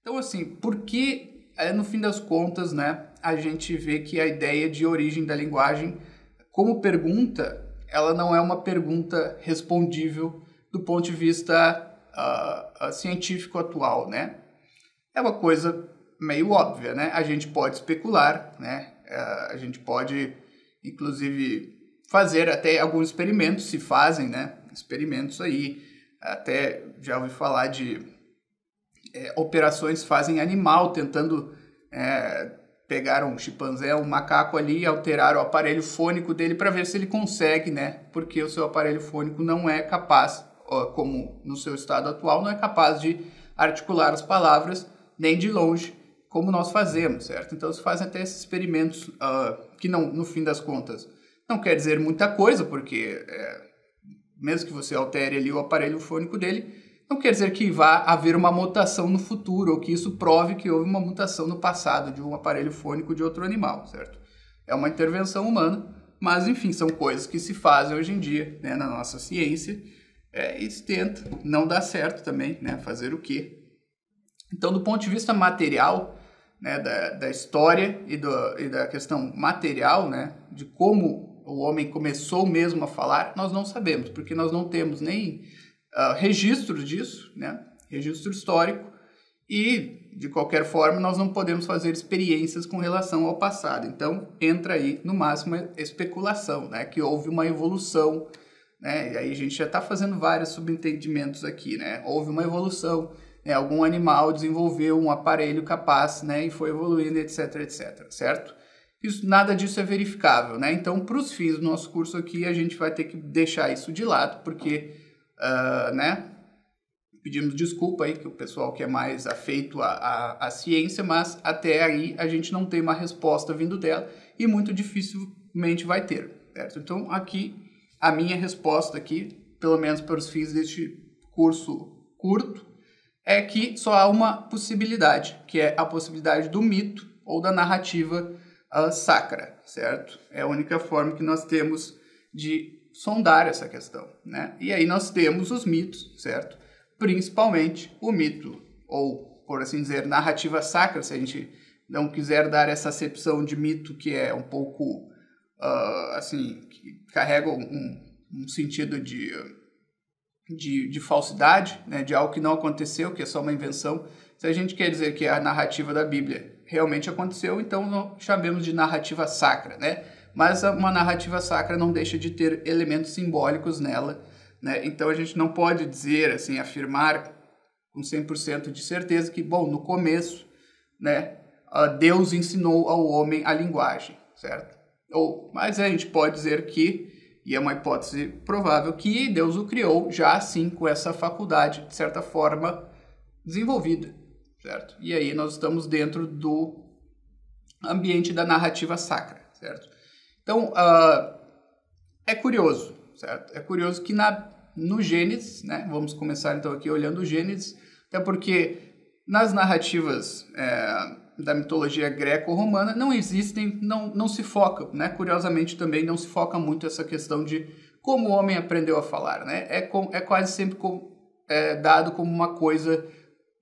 Então, assim, por que, é, no fim das contas, né, a gente vê que a ideia de origem da linguagem, como pergunta, ela não é uma pergunta respondível do ponto de vista uh, científico atual, né? É uma coisa meio óbvia, né? A gente pode especular, né? Uh, a gente pode, inclusive, fazer até alguns experimentos, se fazem, né? Experimentos aí, até já ouvi falar de é, operações fazem animal tentando é, pegar um chimpanzé, um macaco ali e alterar o aparelho fônico dele para ver se ele consegue, né? Porque o seu aparelho fônico não é capaz como no seu estado atual, não é capaz de articular as palavras nem de longe como nós fazemos, certo? Então se fazem até esses experimentos uh, que não, no fim das contas, não quer dizer muita coisa, porque é, mesmo que você altere ali o aparelho fônico dele, não quer dizer que vá haver uma mutação no futuro ou que isso prove que houve uma mutação no passado de um aparelho fônico de outro animal, certo? É uma intervenção humana, mas enfim, são coisas que se fazem hoje em dia né, na nossa ciência é, e se tenta, não dá certo também, né? Fazer o quê? Então, do ponto de vista material, né, da, da história e, do, e da questão material, né, de como o homem começou mesmo a falar, nós não sabemos, porque nós não temos nem uh, registro disso, né, registro histórico, e de qualquer forma nós não podemos fazer experiências com relação ao passado. Então entra aí no máximo a especulação, né, que houve uma evolução né? E aí a gente já está fazendo vários subentendimentos aqui, né? Houve uma evolução, né? algum animal desenvolveu um aparelho capaz, né? E foi evoluindo, etc, etc, certo? Isso, nada disso é verificável, né? Então, para os fins do nosso curso aqui, a gente vai ter que deixar isso de lado, porque, uh, né? Pedimos desculpa aí que o pessoal que é mais afeito à, à, à ciência, mas até aí a gente não tem uma resposta vindo dela e muito dificilmente vai ter, certo? Então, aqui a minha resposta aqui, pelo menos para os fins deste curso curto, é que só há uma possibilidade, que é a possibilidade do mito ou da narrativa uh, sacra, certo? É a única forma que nós temos de sondar essa questão, né? E aí nós temos os mitos, certo? Principalmente o mito, ou por assim dizer, narrativa sacra, se a gente não quiser dar essa acepção de mito que é um pouco uh, assim, que carregam um, um sentido de, de, de, falsidade, né, de algo que não aconteceu, que é só uma invenção. Se a gente quer dizer que a narrativa da Bíblia realmente aconteceu, então chamemos de narrativa sacra, né? Mas uma narrativa sacra não deixa de ter elementos simbólicos nela, né? Então a gente não pode dizer, assim, afirmar com 100% de certeza que, bom, no começo, né, Deus ensinou ao homem a linguagem, certo? Ou, mas a gente pode dizer que, e é uma hipótese provável, que Deus o criou já assim com essa faculdade, de certa forma, desenvolvida, certo? E aí nós estamos dentro do ambiente da narrativa sacra, certo? Então, uh, é curioso, certo? É curioso que na, no Gênesis, né? Vamos começar então aqui olhando o Gênesis, até porque nas narrativas é, da mitologia greco-romana não existem, não, não se foca, né? Curiosamente também não se foca muito essa questão de como o homem aprendeu a falar, né? É, com, é quase sempre com, é, dado como uma coisa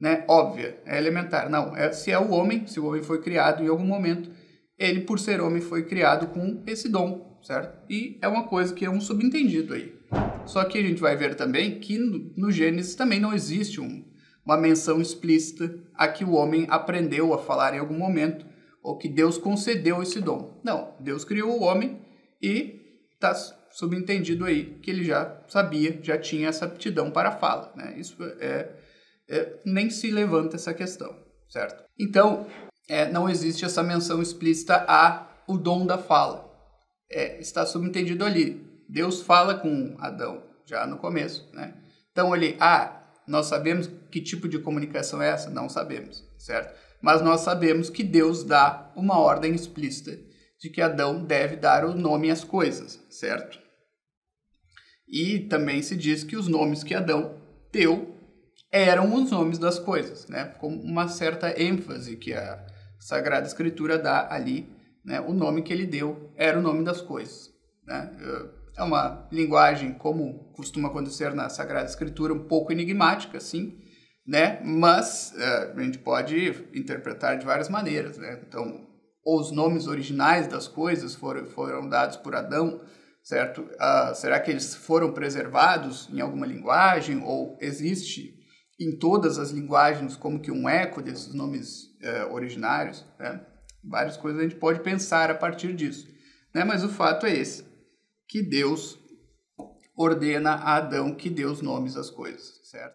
né, óbvia, é elementar. Não, é, se é o homem, se o homem foi criado em algum momento, ele, por ser homem, foi criado com esse dom, certo? E é uma coisa que é um subentendido aí. Só que a gente vai ver também que no, Gênesis também não existe um, uma menção explícita a que o homem aprendeu a falar em algum momento ou que Deus concedeu esse dom. Não, Deus criou o homem e está subentendido aí que ele já sabia, já tinha essa aptidão para a fala. Né? Isso é, é, nem se levanta essa questão, certo? Então, é, não existe essa menção explícita a o dom da fala. É, está subentendido ali. Deus fala com Adão já no começo, né? Então ele, ah, nós sabemos que tipo de comunicação é essa? Não sabemos, certo? Mas nós sabemos que Deus dá uma ordem explícita de que Adão deve dar o nome às coisas, certo? E também se diz que os nomes que Adão deu eram os nomes das coisas, né? Com uma certa ênfase que a Sagrada Escritura dá ali, né? O nome que ele deu era o nome das coisas, né? É uma linguagem, como costuma acontecer na Sagrada Escritura, um pouco enigmática, sim, né? Mas uh, a gente pode interpretar de várias maneiras, né? Então, os nomes originais das coisas foram, foram dados por Adão, certo? Uh, será que eles foram preservados em alguma linguagem ou existe em todas as linguagens como que um eco desses nomes uh, originários, né? Várias coisas a gente pode pensar a partir disso, né? Mas o fato é esse, que Deus ordena a Adão que dê os nomes às coisas, certo?